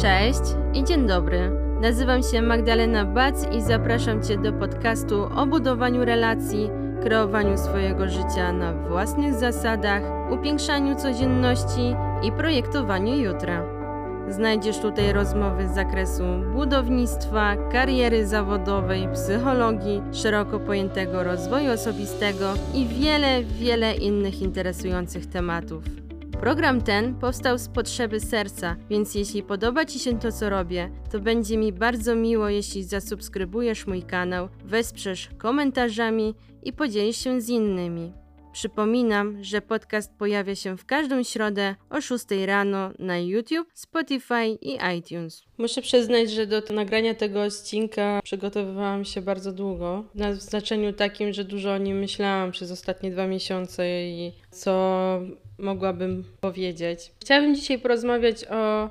Cześć i dzień dobry. Nazywam się Magdalena Bac i zapraszam Cię do podcastu o budowaniu relacji, kreowaniu swojego życia na własnych zasadach, upiększaniu codzienności i projektowaniu jutra. Znajdziesz tutaj rozmowy z zakresu budownictwa, kariery zawodowej, psychologii, szeroko pojętego rozwoju osobistego i wiele, wiele innych interesujących tematów. Program ten powstał z potrzeby serca, więc jeśli podoba Ci się to, co robię, to będzie mi bardzo miło, jeśli zasubskrybujesz mój kanał, wesprzesz komentarzami i podzielisz się z innymi. Przypominam, że podcast pojawia się w każdą środę o 6 rano na YouTube, Spotify i iTunes. Muszę przyznać, że do nagrania tego odcinka przygotowywałam się bardzo długo. Na znaczeniu takim, że dużo o nim myślałam przez ostatnie dwa miesiące i co mogłabym powiedzieć. Chciałabym dzisiaj porozmawiać o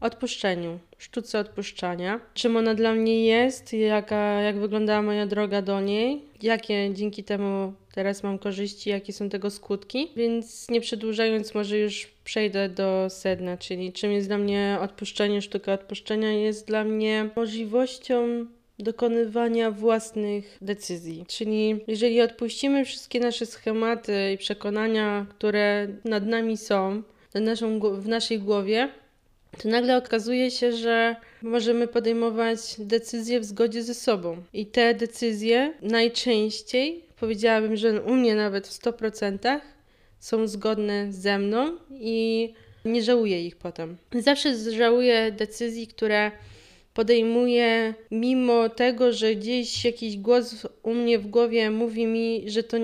odpuszczeniu, sztuce odpuszczania. Czym ona dla mnie jest, jaka, jak wyglądała moja droga do niej, jakie dzięki temu teraz mam korzyści, jakie są tego skutki. Więc nie przedłużając, może już przejdę do sedna, czyli czym jest dla mnie odpuszczenie, sztuka odpuszczenia jest dla mnie możliwością dokonywania własnych decyzji. Czyli jeżeli odpuścimy wszystkie nasze schematy i przekonania, które nad nami są, naszą, w naszej głowie, to nagle okazuje się, że możemy podejmować decyzje w zgodzie ze sobą. I te decyzje najczęściej, powiedziałabym, że u mnie nawet w 100% są zgodne ze mną i nie żałuję ich potem. Zawsze żałuję decyzji, które podejmuję, mimo tego, że gdzieś jakiś głos u mnie w głowie mówi mi, że to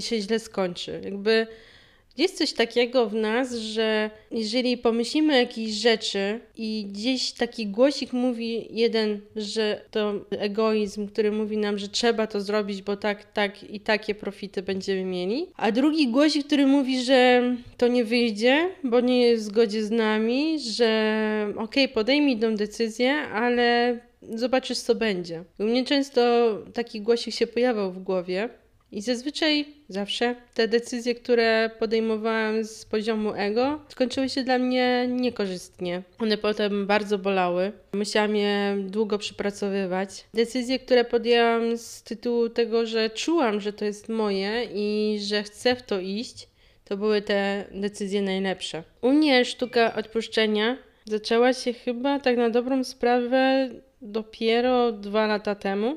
się źle skończy. Jakby jest coś takiego w nas, że jeżeli pomyślimy o jakiejś rzeczy i gdzieś taki głosik mówi jeden, że to egoizm, który mówi nam, że trzeba to zrobić, bo tak, tak i takie profity będziemy mieli, a drugi głosik, który mówi, że to nie wyjdzie, bo nie jest w zgodzie z nami, że okej, okay, podejmij tą decyzję, ale zobaczysz co będzie. U mnie często taki głosik się pojawiał w głowie. I zazwyczaj, zawsze, te decyzje, które podejmowałam z poziomu ego, skończyły się dla mnie niekorzystnie. One potem bardzo bolały. Musiałam je długo przypracowywać. Decyzje, które podjęłam z tytułu tego, że czułam, że to jest moje i że chcę w to iść, to były te decyzje najlepsze. U mnie sztuka odpuszczenia zaczęła się chyba tak na dobrą sprawę dopiero dwa lata temu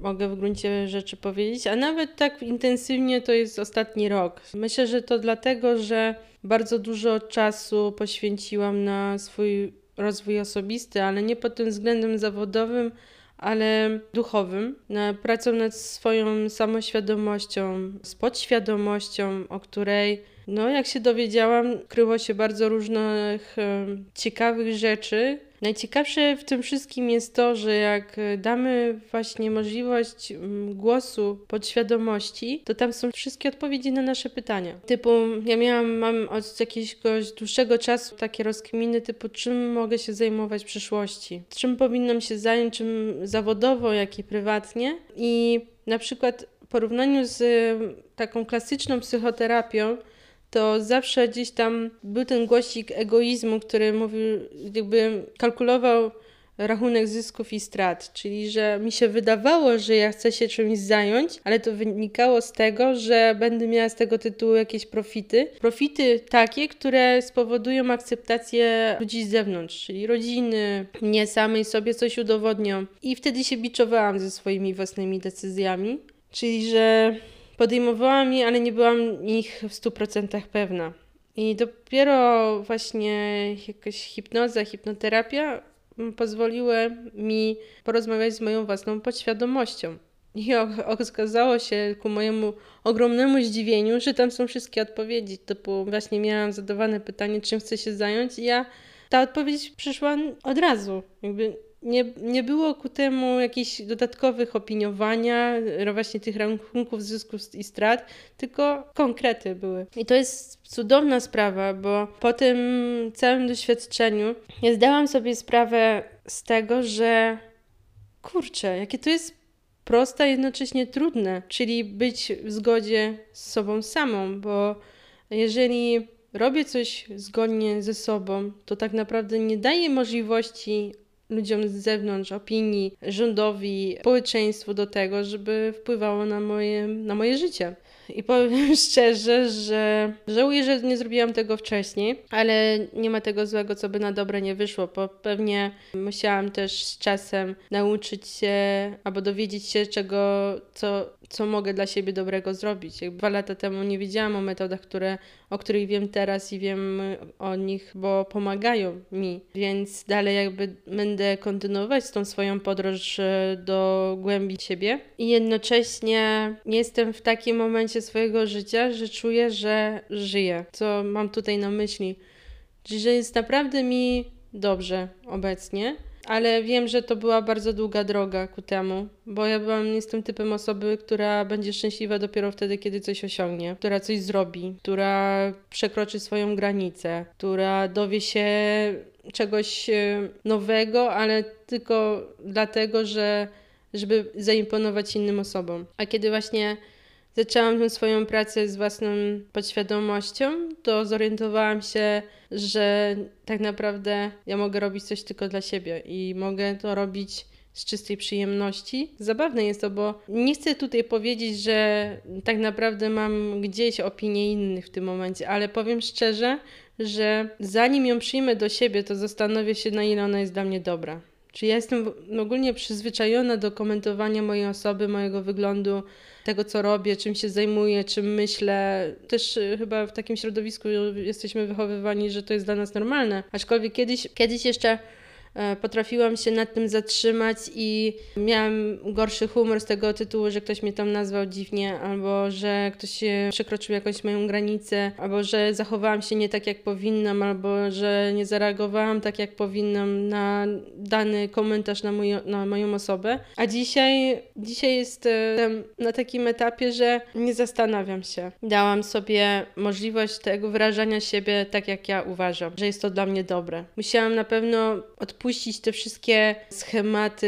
mogę w gruncie rzeczy powiedzieć, a nawet tak intensywnie to jest ostatni rok. Myślę, że to dlatego, że bardzo dużo czasu poświęciłam na swój rozwój osobisty, ale nie pod tym względem zawodowym, ale duchowym, na pracę nad swoją samoświadomością, z podświadomością, o której, no jak się dowiedziałam, kryło się bardzo różnych e, ciekawych rzeczy, Najciekawsze w tym wszystkim jest to, że jak damy właśnie możliwość mm, głosu podświadomości, to tam są wszystkie odpowiedzi na nasze pytania. Typu, ja miałam, mam od jakiegoś dłuższego czasu takie rozkminy typu, czym mogę się zajmować w przyszłości, czym powinnam się zająć, czym zawodowo, jak i prywatnie. I na przykład w porównaniu z taką klasyczną psychoterapią, to zawsze gdzieś tam był ten głosik egoizmu, który mówił, jakby kalkulował rachunek zysków i strat, czyli że mi się wydawało, że ja chcę się czymś zająć, ale to wynikało z tego, że będę miała z tego tytułu jakieś profity. Profity takie, które spowodują akceptację ludzi z zewnątrz, czyli rodziny, mnie samej sobie coś udowodnią. I wtedy się biczowałam ze swoimi własnymi decyzjami, czyli że podejmowałam je, ale nie byłam ich w 100% pewna. I dopiero właśnie jakaś hipnoza, hipnoterapia pozwoliły mi porozmawiać z moją własną podświadomością. I okazało się ku mojemu ogromnemu zdziwieniu, że tam są wszystkie odpowiedzi. Typu właśnie miałam zadawane pytanie, czym chcę się zająć i ja ta odpowiedź przyszła od razu. Jakby nie, nie było ku temu jakichś dodatkowych opiniowania, właśnie tych rachunków zysków i strat, tylko konkrety były. I to jest cudowna sprawa, bo po tym całym doświadczeniu zdałam sobie sprawę z tego, że kurczę, jakie to jest proste, a jednocześnie trudne, czyli być w zgodzie z sobą samą, bo jeżeli robię coś zgodnie ze sobą, to tak naprawdę nie daje możliwości ludziom z zewnątrz, opinii, rządowi, społeczeństwu do tego, żeby wpływało na moje, na moje życie. I powiem szczerze, że żałuję, że nie zrobiłam tego wcześniej, ale nie ma tego złego, co by na dobre nie wyszło, bo pewnie musiałam też z czasem nauczyć się albo dowiedzieć się czego, co, co mogę dla siebie dobrego zrobić. Jak dwa lata temu nie wiedziałam o metodach, które, o których wiem teraz i wiem o nich, bo pomagają mi, więc dalej jakby będę kontynuować tą swoją podróż e, do głębi siebie i jednocześnie jestem w takim momencie swojego życia, że czuję, że żyję. Co mam tutaj na myśli? Że jest naprawdę mi dobrze obecnie ale wiem, że to była bardzo długa droga ku temu, bo ja byłam, jestem typem osoby, która będzie szczęśliwa dopiero wtedy, kiedy coś osiągnie, która coś zrobi, która przekroczy swoją granicę, która dowie się czegoś e, nowego, ale tylko dlatego, że żeby zaimponować innym osobom. A kiedy właśnie zaczęłam tę swoją pracę z własną podświadomością, to zorientowałam się, że tak naprawdę ja mogę robić coś tylko dla siebie i mogę to robić z czystej przyjemności. Zabawne jest to, bo nie chcę tutaj powiedzieć, że tak naprawdę mam gdzieś opinię innych w tym momencie, ale powiem szczerze, że zanim ją przyjmę do siebie, to zastanowię się, na ile ona jest dla mnie dobra. Czy ja jestem ogólnie przyzwyczajona do komentowania mojej osoby, mojego wyglądu, tego, co robię, czym się zajmuję, czym myślę. Też y, chyba w takim środowisku jesteśmy wychowywani, że to jest dla nas normalne. Aczkolwiek kiedyś, kiedyś jeszcze potrafiłam się nad tym zatrzymać i miałam gorszy humor z tego tytułu, że ktoś mnie tam nazwał dziwnie, albo że ktoś przekroczył jakąś moją granicę, albo że zachowałam się nie tak, jak powinnam, albo że nie zareagowałam tak, jak powinnam na dany komentarz na, mój, na moją osobę. A dzisiaj, dzisiaj jestem na takim etapie, że nie zastanawiam się. Dałam sobie możliwość tego wyrażania siebie tak, jak ja uważam, że jest to dla mnie dobre. Musiałam na pewno odpuścić odpuścić te wszystkie schematy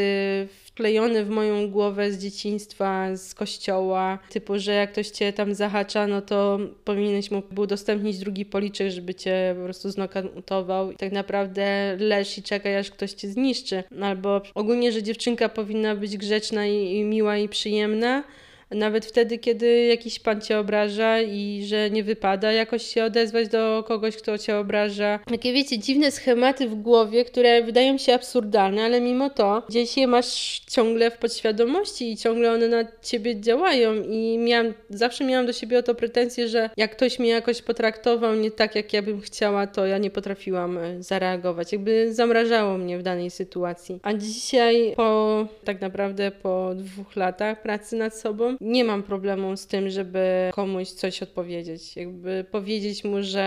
wklejone w moją głowę z dzieciństwa, z kościoła, typu, że jak ktoś cię tam zahacza, no to powinieneś mu udostępnić drugi policzek, żeby cię po prostu znokautował. I tak naprawdę leż i czekaj, aż ktoś cię zniszczy. Albo ogólnie, że dziewczynka powinna być grzeczna i, i miła i przyjemna, nawet wtedy, kiedy jakiś pan cię obraża i że nie wypada jakoś się odezwać do kogoś, kto cię obraża. Takie wiecie, dziwne schematy w głowie, które wydają się absurdalne, ale mimo to gdzieś je masz ciągle w podświadomości i ciągle one na ciebie działają i miałam, zawsze miałam do siebie o to pretensje, że jak ktoś mnie jakoś potraktował nie tak, jak ja bym chciała, to ja nie potrafiłam e, zareagować. Jakby zamrażało mnie w danej sytuacji. A dzisiaj po tak naprawdę po dwóch latach pracy nad sobą nie mam problemu z tym, żeby komuś coś odpowiedzieć. Jakby powiedzieć mu, że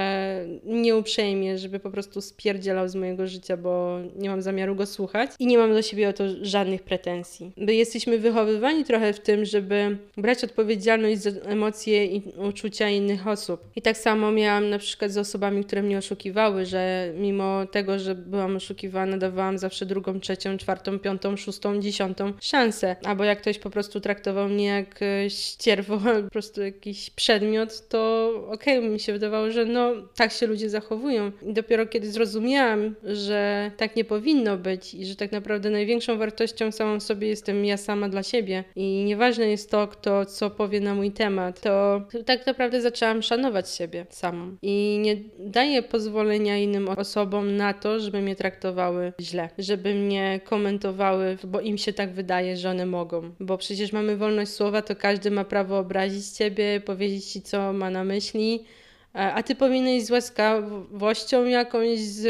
nie uprzejmie, żeby po prostu spierdzielał z mojego życia, bo nie mam zamiaru go słuchać i nie mam do siebie o to żadnych pretensji. My jesteśmy wychowywani trochę w tym, żeby brać odpowiedzialność za emocje i uczucia innych osób. I tak samo miałam na przykład z osobami, które mnie oszukiwały, że mimo tego, że byłam oszukiwana, dawałam zawsze drugą, trzecią, czwartą, piątą, szóstą, dziesiątą szansę. Albo jak ktoś po prostu traktował mnie jak ścierwo po prostu jakiś przedmiot, to okej, okay, mi się wydawało, że no tak się ludzie zachowują. I dopiero kiedy zrozumiałam, że tak nie powinno być i że tak naprawdę największą wartością samą sobie jestem ja sama dla siebie i nieważne jest to, kto co powie na mój temat, to tak naprawdę zaczęłam szanować siebie samą i nie daję pozwolenia innym osobom na to, żeby mnie traktowały źle, żeby mnie komentowały, bo im się tak wydaje, że one mogą. Bo przecież mamy wolność słowa, to każdy ma prawo obrazić ciebie, powiedzieć ci, co ma na myśli, a ty powinieneś z łaskawością jakąś, z,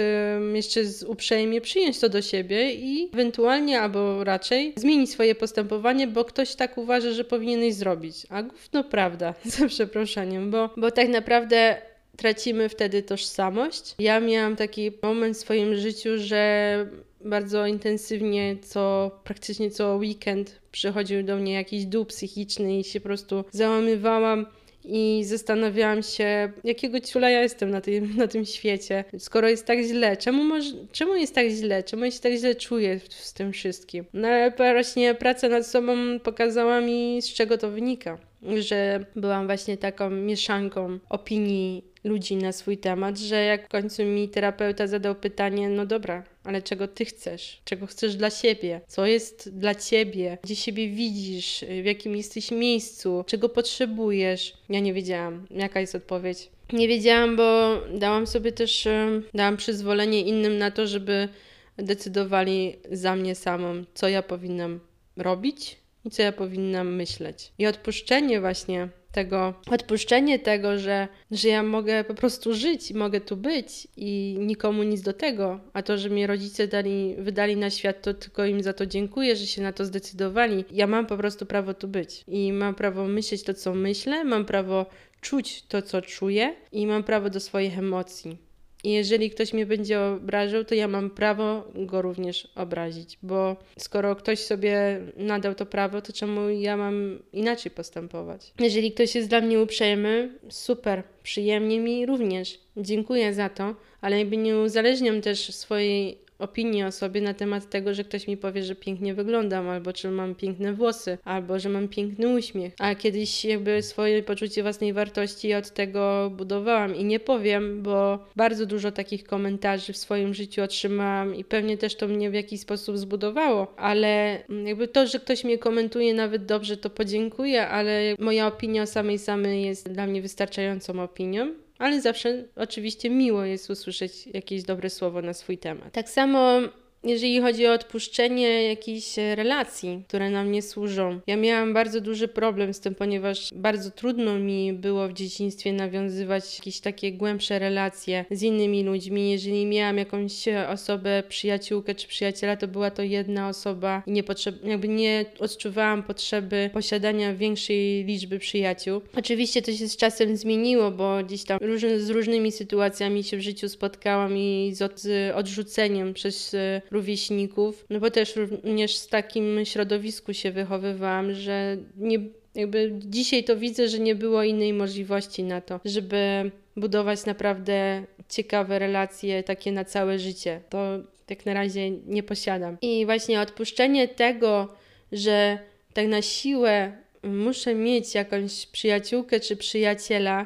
jeszcze z uprzejmie przyjąć to do siebie i ewentualnie, albo raczej zmienić swoje postępowanie, bo ktoś tak uważa, że powinieneś zrobić. A gówno prawda, za przeproszeniem, bo, bo tak naprawdę tracimy wtedy tożsamość. Ja miałam taki moment w swoim życiu, że bardzo intensywnie, co praktycznie co weekend przychodził do mnie jakiś dół psychiczny i się po prostu załamywałam i zastanawiałam się, jakiego ciula ja jestem na tym, na tym świecie. Skoro jest tak źle, czemu, może, czemu jest tak źle? Czemu ja się tak źle czuję z tym wszystkim? No ale właśnie praca nad sobą pokazała mi, z czego to wynika że byłam właśnie taką mieszanką opinii ludzi na swój temat, że jak w końcu mi terapeuta zadał pytanie, no dobra, ale czego ty chcesz? Czego chcesz dla siebie? Co jest dla ciebie? Gdzie siebie widzisz? W jakim jesteś miejscu? Czego potrzebujesz? Ja nie wiedziałam, jaka jest odpowiedź. Nie wiedziałam, bo dałam sobie też, dałam przyzwolenie innym na to, żeby decydowali za mnie samą, co ja powinnam robić i co ja powinnam myśleć. I odpuszczenie właśnie tego, odpuszczenie tego, że, że ja mogę po prostu żyć i mogę tu być i nikomu nic do tego, a to, że mnie rodzice dali, wydali na świat, to tylko im za to dziękuję, że się na to zdecydowali. Ja mam po prostu prawo tu być i mam prawo myśleć to, co myślę, mam prawo czuć to, co czuję i mam prawo do swoich emocji. I jeżeli ktoś mnie będzie obrażał, to ja mam prawo go również obrazić, bo skoro ktoś sobie nadał to prawo, to czemu ja mam inaczej postępować? Jeżeli ktoś jest dla mnie uprzejmy, super, przyjemnie mi również. Dziękuję za to, ale jakby nie uzależniam też swojej opinię o sobie na temat tego, że ktoś mi powie, że pięknie wyglądam, albo czy mam piękne włosy, albo że mam piękny uśmiech. A kiedyś jakby swoje poczucie własnej wartości od tego budowałam i nie powiem, bo bardzo dużo takich komentarzy w swoim życiu otrzymałam i pewnie też to mnie w jakiś sposób zbudowało, ale jakby to, że ktoś mnie komentuje nawet dobrze, to podziękuję, ale moja opinia o samej samej jest dla mnie wystarczającą opinią ale zawsze oczywiście miło jest usłyszeć jakieś dobre słowo na swój temat. Tak samo jeżeli chodzi o odpuszczenie jakichś relacji, które nam nie służą. Ja miałam bardzo duży problem z tym, ponieważ bardzo trudno mi było w dzieciństwie nawiązywać jakieś takie głębsze relacje z innymi ludźmi. Jeżeli miałam jakąś osobę, przyjaciółkę czy przyjaciela, to była to jedna osoba i nie potrzeb, jakby nie odczuwałam potrzeby posiadania większej liczby przyjaciół. Oczywiście to się z czasem zmieniło, bo gdzieś tam z różnymi sytuacjami się w życiu spotkałam i z, od, z odrzuceniem przez rówieśników, no bo też również z takim środowisku się wychowywałam, że nie, jakby dzisiaj to widzę, że nie było innej możliwości na to, żeby budować naprawdę ciekawe relacje takie na całe życie. To tak na razie nie posiadam. I właśnie odpuszczenie tego, że tak na siłę muszę mieć jakąś przyjaciółkę czy przyjaciela,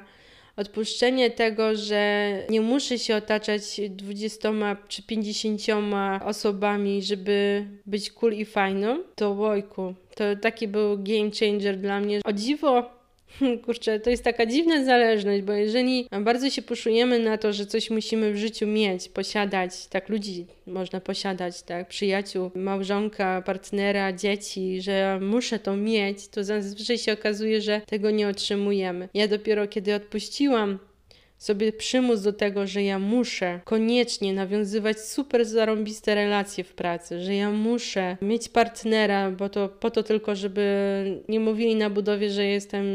odpuszczenie tego, że nie muszę się otaczać dwudziestoma czy pięćdziesięcioma osobami, żeby być cool i fajną, to wojku, to taki był game changer dla mnie. O dziwo Kurczę, to jest taka dziwna zależność, bo jeżeli bardzo się puszujemy na to, że coś musimy w życiu mieć, posiadać, tak ludzi można posiadać, tak, przyjaciół, małżonka, partnera, dzieci, że muszę to mieć, to zazwyczaj się okazuje, że tego nie otrzymujemy. Ja dopiero kiedy odpuściłam sobie przymus do tego, że ja muszę koniecznie nawiązywać super zarąbiste relacje w pracy, że ja muszę mieć partnera, bo to po to tylko, żeby nie mówili na budowie, że jestem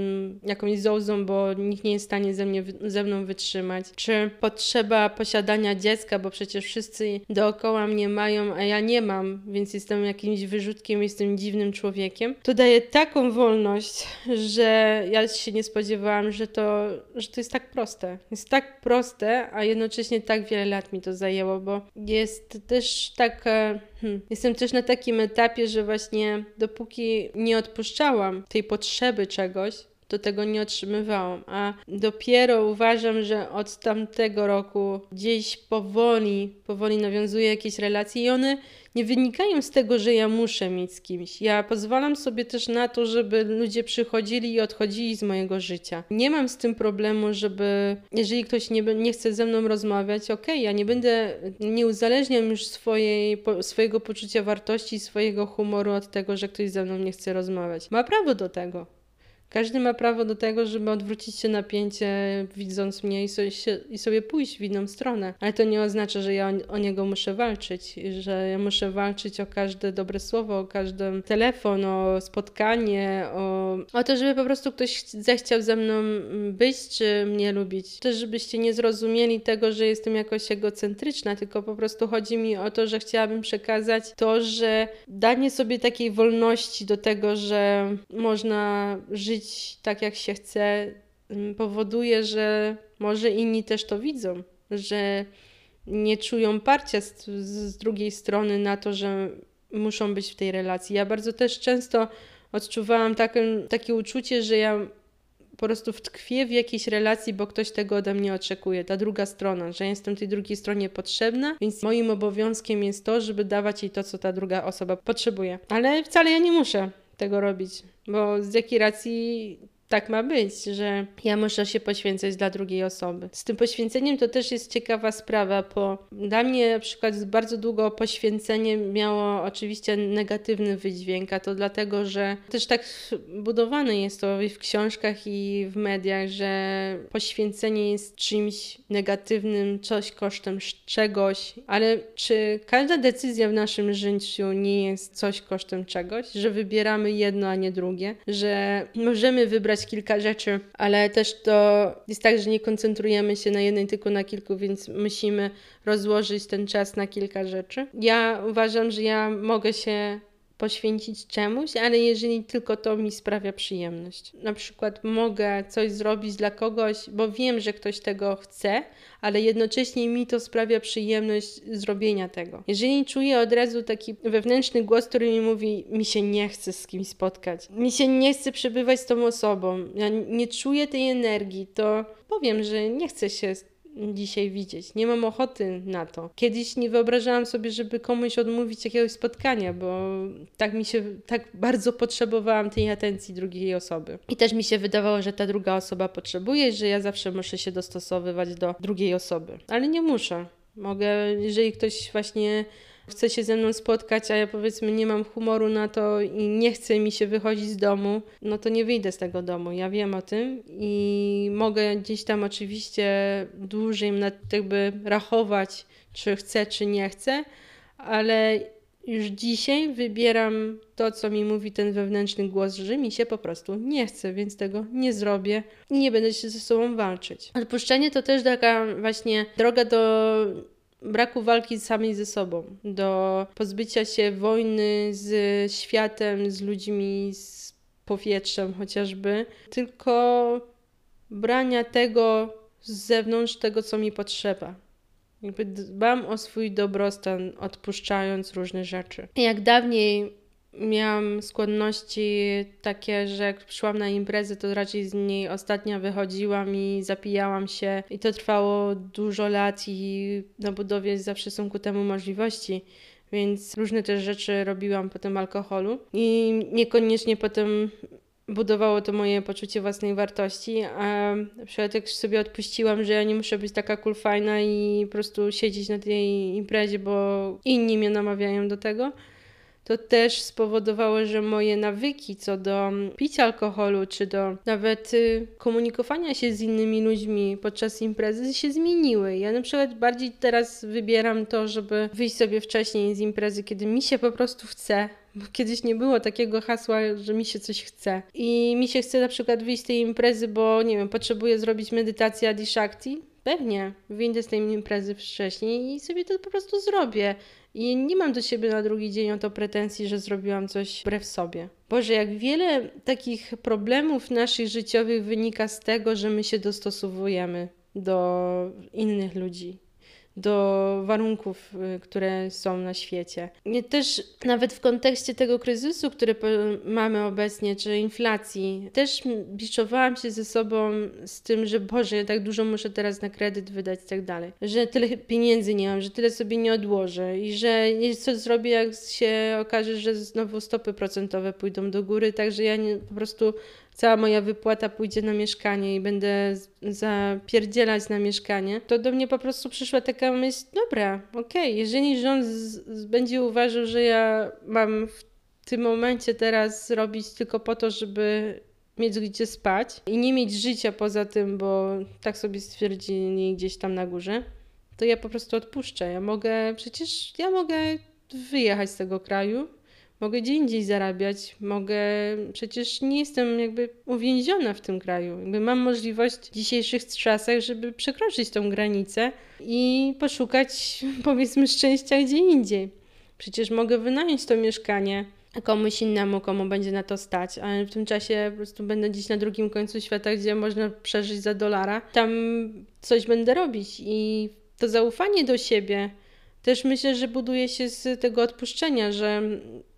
jakąś zołzą, bo nikt nie jest w stanie ze, mnie, ze mną wytrzymać. Czy potrzeba posiadania dziecka, bo przecież wszyscy dookoła mnie mają, a ja nie mam, więc jestem jakimś wyrzutkiem, jestem dziwnym człowiekiem. To daje taką wolność, że ja się nie spodziewałam, że to, że to jest tak proste jest tak proste, a jednocześnie tak wiele lat mi to zajęło, bo jest też tak. E, hmm, jestem też na takim etapie, że właśnie dopóki nie odpuszczałam tej potrzeby czegoś, to tego nie otrzymywałam. A dopiero uważam, że od tamtego roku gdzieś powoli, powoli nawiązuję jakieś relacje i one nie wynikają z tego, że ja muszę mieć z kimś. Ja pozwalam sobie też na to, żeby ludzie przychodzili i odchodzili z mojego życia. Nie mam z tym problemu, żeby jeżeli ktoś nie, nie chce ze mną rozmawiać, okej, okay, ja nie będę, nie uzależniam już swojej, po, swojego poczucia wartości, swojego humoru od tego, że ktoś ze mną nie chce rozmawiać. Ma prawo do tego. Każdy ma prawo do tego, żeby odwrócić się napięcie, widząc mnie i sobie, i sobie pójść w inną stronę. Ale to nie oznacza, że ja o, o, niego muszę walczyć, że ja muszę walczyć o każde dobre słowo, o każdy telefon, o spotkanie, o, o to, żeby po prostu ktoś zechciał ze mną być czy mnie lubić. Też, żebyście nie zrozumieli tego, że jestem jakoś egocentryczna, tylko po prostu chodzi mi o to, że chciałabym przekazać to, że danie sobie takiej wolności do tego, że można żyć żyć tak, jak się chce, mm, powoduje, że może inni też to widzą, że nie czują parcia z, z drugiej strony na to, że muszą być w tej relacji. Ja bardzo też często odczuwałam takie, takie uczucie, że ja po prostu tkwię w jakiejś relacji, bo ktoś tego ode mnie oczekuje, ta druga strona, że jestem tej drugiej stronie potrzebna, więc moim obowiązkiem jest to, żeby dawać jej to, co ta druga osoba potrzebuje. Ale wcale ja nie muszę tego robić, bo z jakiej racji tak ma być, że ja muszę się poświęcać dla drugiej osoby. Z tym poświęceniem to też jest ciekawa sprawa, bo dla mnie na przykład bardzo długo poświęcenie miało oczywiście negatywny wydźwięk, a to dlatego, że też tak budowane jest to w książkach i w mediach, że poświęcenie jest czymś negatywnym, coś kosztem czegoś, ale czy każda decyzja w naszym życiu nie jest coś kosztem czegoś, że wybieramy jedno, a nie drugie, że możemy wybrać kilka rzeczy, ale też to jest tak, że nie koncentrujemy się na jednej, tylko na kilku, więc musimy rozłożyć ten czas na kilka rzeczy. Ja uważam, że ja mogę się poświęcić czemuś, ale jeżeli tylko to mi sprawia przyjemność. Na przykład mogę coś zrobić dla kogoś, bo wiem, że ktoś tego chce, ale jednocześnie mi to sprawia przyjemność zrobienia tego. Jeżeli czuję od razu taki wewnętrzny głos, który mi mówi, mi się nie chce z kimś spotkać, mi się nie chce przebywać z tą osobą, ja nie czuję tej energii, to powiem, że nie chcę się dzisiaj widzieć. Nie mam ochoty na to. Kiedyś nie wyobrażałam sobie, żeby komuś odmówić jakiegoś spotkania, bo tak mi się, tak bardzo potrzebowałam tej atencji drugiej osoby. I też mi się wydawało, że ta druga osoba potrzebuje, że ja zawsze muszę się dostosowywać do drugiej osoby. Ale nie muszę. Mogę, jeżeli ktoś właśnie chce się ze mną spotkać, a ja powiedzmy nie mam humoru na to i nie chce mi się wychodzić z domu, no to nie wyjdę z tego domu. Ja wiem o tym i mogę gdzieś tam oczywiście dłużej nad jakby rachować, czy chcę, czy nie chcę, ale już dzisiaj wybieram to, co mi mówi ten wewnętrzny głos, że mi się po prostu nie chce, więc tego nie zrobię i nie będę się ze sobą walczyć. Odpuszczenie to też taka właśnie droga do braku walki samej ze sobą, do pozbycia się wojny z światem, z ludźmi, z powietrzem chociażby, tylko brania tego z zewnątrz, tego co mi potrzeba. Jakby dbam o swój dobrostan, odpuszczając różne rzeczy. Jak dawniej miałam skłonności takie, że jak przyszłam na imprezę, to raczej z niej ostatnia wychodziłam i zapijałam się. I to trwało dużo lat i na budowie zawsze są ku temu możliwości. Więc różne też rzeczy robiłam po tym alkoholu i niekoniecznie potem budowało to moje poczucie własnej wartości, a na przykład jak sobie odpuściłam, że ja nie muszę być taka cool, fajna i po prostu siedzieć na tej imprezie, bo inni mnie namawiają do tego, to też spowodowało, że moje nawyki co do picia alkoholu, czy do nawet y, komunikowania się z innymi ludźmi podczas imprezy się zmieniły. Ja na przykład bardziej teraz wybieram to, żeby wyjść sobie wcześniej z imprezy, kiedy mi się po prostu chce, bo kiedyś nie było takiego hasła, że mi się coś chce. I mi się chce na przykład wyjść z tej imprezy, bo nie wiem, potrzebuję zrobić medytację Adi Shakti. Pewnie, wyjdę z tej imprezy wcześniej i sobie to po prostu zrobię. I nie mam do siebie na drugi dzień o to pretensji, że zrobiłam coś wbrew sobie. Boże, jak wiele takich problemów naszych życiowych wynika z tego, że my się dostosowujemy do innych ludzi do warunków, y, które są na świecie. Też nawet w kontekście tego kryzysu, który mamy obecnie, czy inflacji, też biczowałam się ze sobą z tym, że Boże, ja tak dużo muszę teraz na kredyt wydać i tak dalej, że tyle pieniędzy nie mam, że tyle sobie nie odłożę i że co zrobię, jak się okaże, że znowu stopy procentowe pójdą do góry, także ja nie, po prostu cała moja wypłata pójdzie na mieszkanie i będę zapierdzielać na mieszkanie, to do mnie po prostu przyszła taka myśl, dobra, okej, okay, jeżeli rząd będzie uważał, że ja mam w tym momencie teraz robić tylko po to, żeby mieć gdzie spać i nie mieć życia poza tym, bo tak sobie stwierdzili gdzieś tam na górze, to ja po prostu odpuszczę. Ja mogę, przecież ja mogę wyjechać z tego kraju, mogę gdzie indziej zarabiać, mogę, przecież nie jestem jakby uwięziona w tym kraju. Jakby mam możliwość w dzisiejszych czasach, żeby przekroczyć tą granicę i poszukać powiedzmy szczęścia gdzie indziej. Przecież mogę wynająć to mieszkanie komuś innemu, komu będzie na to stać, ale w tym czasie po prostu będę gdzieś na drugim końcu świata, gdzie można przeżyć za dolara. Tam coś będę robić i to zaufanie do siebie też myślę, że buduje się z tego odpuszczenia, że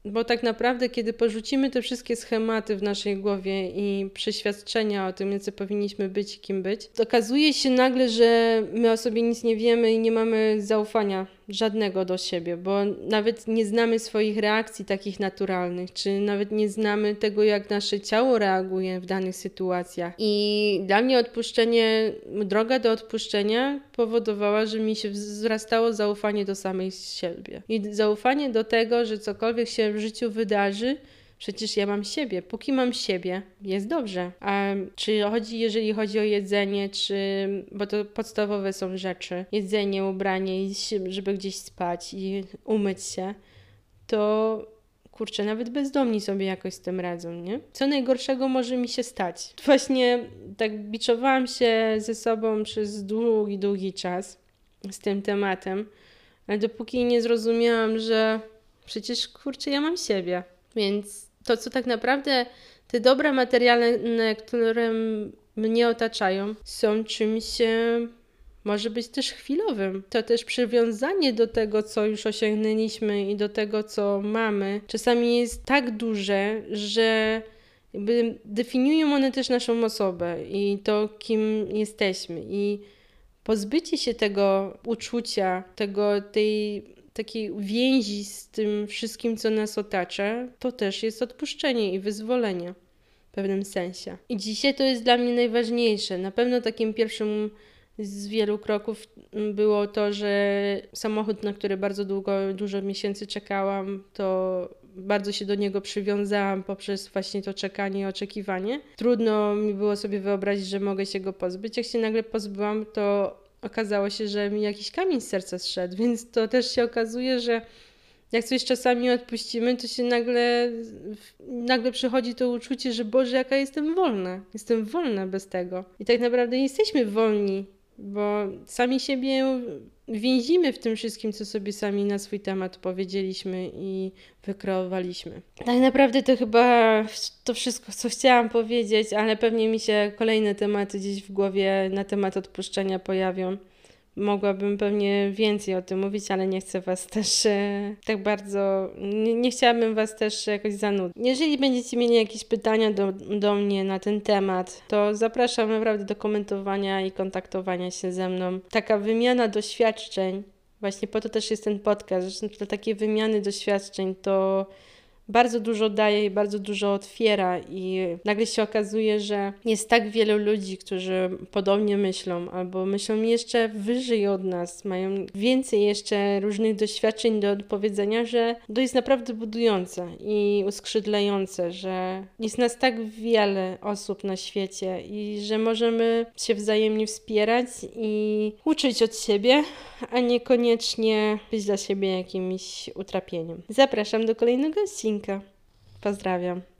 Bo tak naprawdę, kiedy porzucimy te wszystkie schematy w naszej głowie i przeświadczenia o tym, co powinniśmy być i kim być, okazuje się nagle, że my o sobie nic nie wiemy i nie mamy zaufania żadnego do siebie, bo nawet nie znamy swoich reakcji takich naturalnych, czy nawet nie znamy tego, jak nasze ciało reaguje w danych sytuacjach. I dla mnie odpuszczenie, droga do odpuszczenia powodowała, że mi się wzrastało zaufanie do samej siebie. I zaufanie do tego, że cokolwiek się w życiu wydarzy, Przecież ja mam siebie. Póki mam siebie, jest dobrze. A czy chodzi, jeżeli chodzi o jedzenie, czy. bo to podstawowe są rzeczy: jedzenie, ubranie, żeby gdzieś spać i umyć się, to kurczę, nawet bezdomni sobie jakoś z tym radzą, nie? Co najgorszego może mi się stać? Właśnie tak biczowałam się ze sobą przez długi, długi czas z tym tematem, ale dopóki nie zrozumiałam, że przecież kurczę, ja mam siebie, więc to, co tak naprawdę te dobra materialne, które mnie otaczają, są czymś może być też chwilowym. To też przywiązanie do tego, co już osiągnęliśmy i do tego, co mamy, czasami jest tak duże, że jakby definiują one też naszą osobę i to, kim jesteśmy. I pozbycie się tego uczucia, tego, tej takiej więzi z tym wszystkim, co nas otacza, to też jest odpuszczenie i wyzwolenie w pewnym sensie. I dzisiaj to jest dla mnie najważniejsze. Na pewno takim pierwszym z wielu kroków było to, że samochód, na który bardzo długo, dużo miesięcy czekałam, to bardzo się do niego przywiązałam poprzez właśnie to czekanie i oczekiwanie. Trudno mi było sobie wyobrazić, że mogę się go pozbyć. Jak się nagle pozbyłam, to okazało się, że mi jakiś kamień z serca zszedł, więc to też się okazuje, że jak coś czasami odpuścimy, to się nagle, nagle przychodzi to uczucie, że Boże, jaka jestem wolna. Jestem wolna bez tego. I tak naprawdę jesteśmy wolni, bo sami siebie więzimy w tym wszystkim, co sobie sami na swój temat powiedzieliśmy i wykreowaliśmy. Tak naprawdę to chyba to wszystko, co chciałam powiedzieć, ale pewnie mi się kolejne tematy gdzieś w głowie na temat odpuszczenia pojawią mogłabym pewnie więcej o tym mówić, ale nie chcę Was też e, tak bardzo, nie, nie, chciałabym Was też jakoś zanudzić. Jeżeli będziecie mieli jakieś pytania do, do mnie na ten temat, to zapraszam naprawdę do komentowania i kontaktowania się ze mną. Taka wymiana doświadczeń, właśnie po to też jest ten podcast, że takie wymiany doświadczeń to bardzo dużo daje i bardzo dużo otwiera, i nagle się okazuje, że jest tak wielu ludzi, którzy podobnie myślą, albo myślą jeszcze wyżej od nas, mają więcej jeszcze różnych doświadczeń do powiedzenia, że to jest naprawdę budujące i uskrzydlające, że jest nas tak wiele osób na świecie i że możemy się wzajemnie wspierać i uczyć od siebie, a niekoniecznie być dla siebie jakimś utrapieniem. Zapraszam do kolejnego odcinka. Pozdrawiam.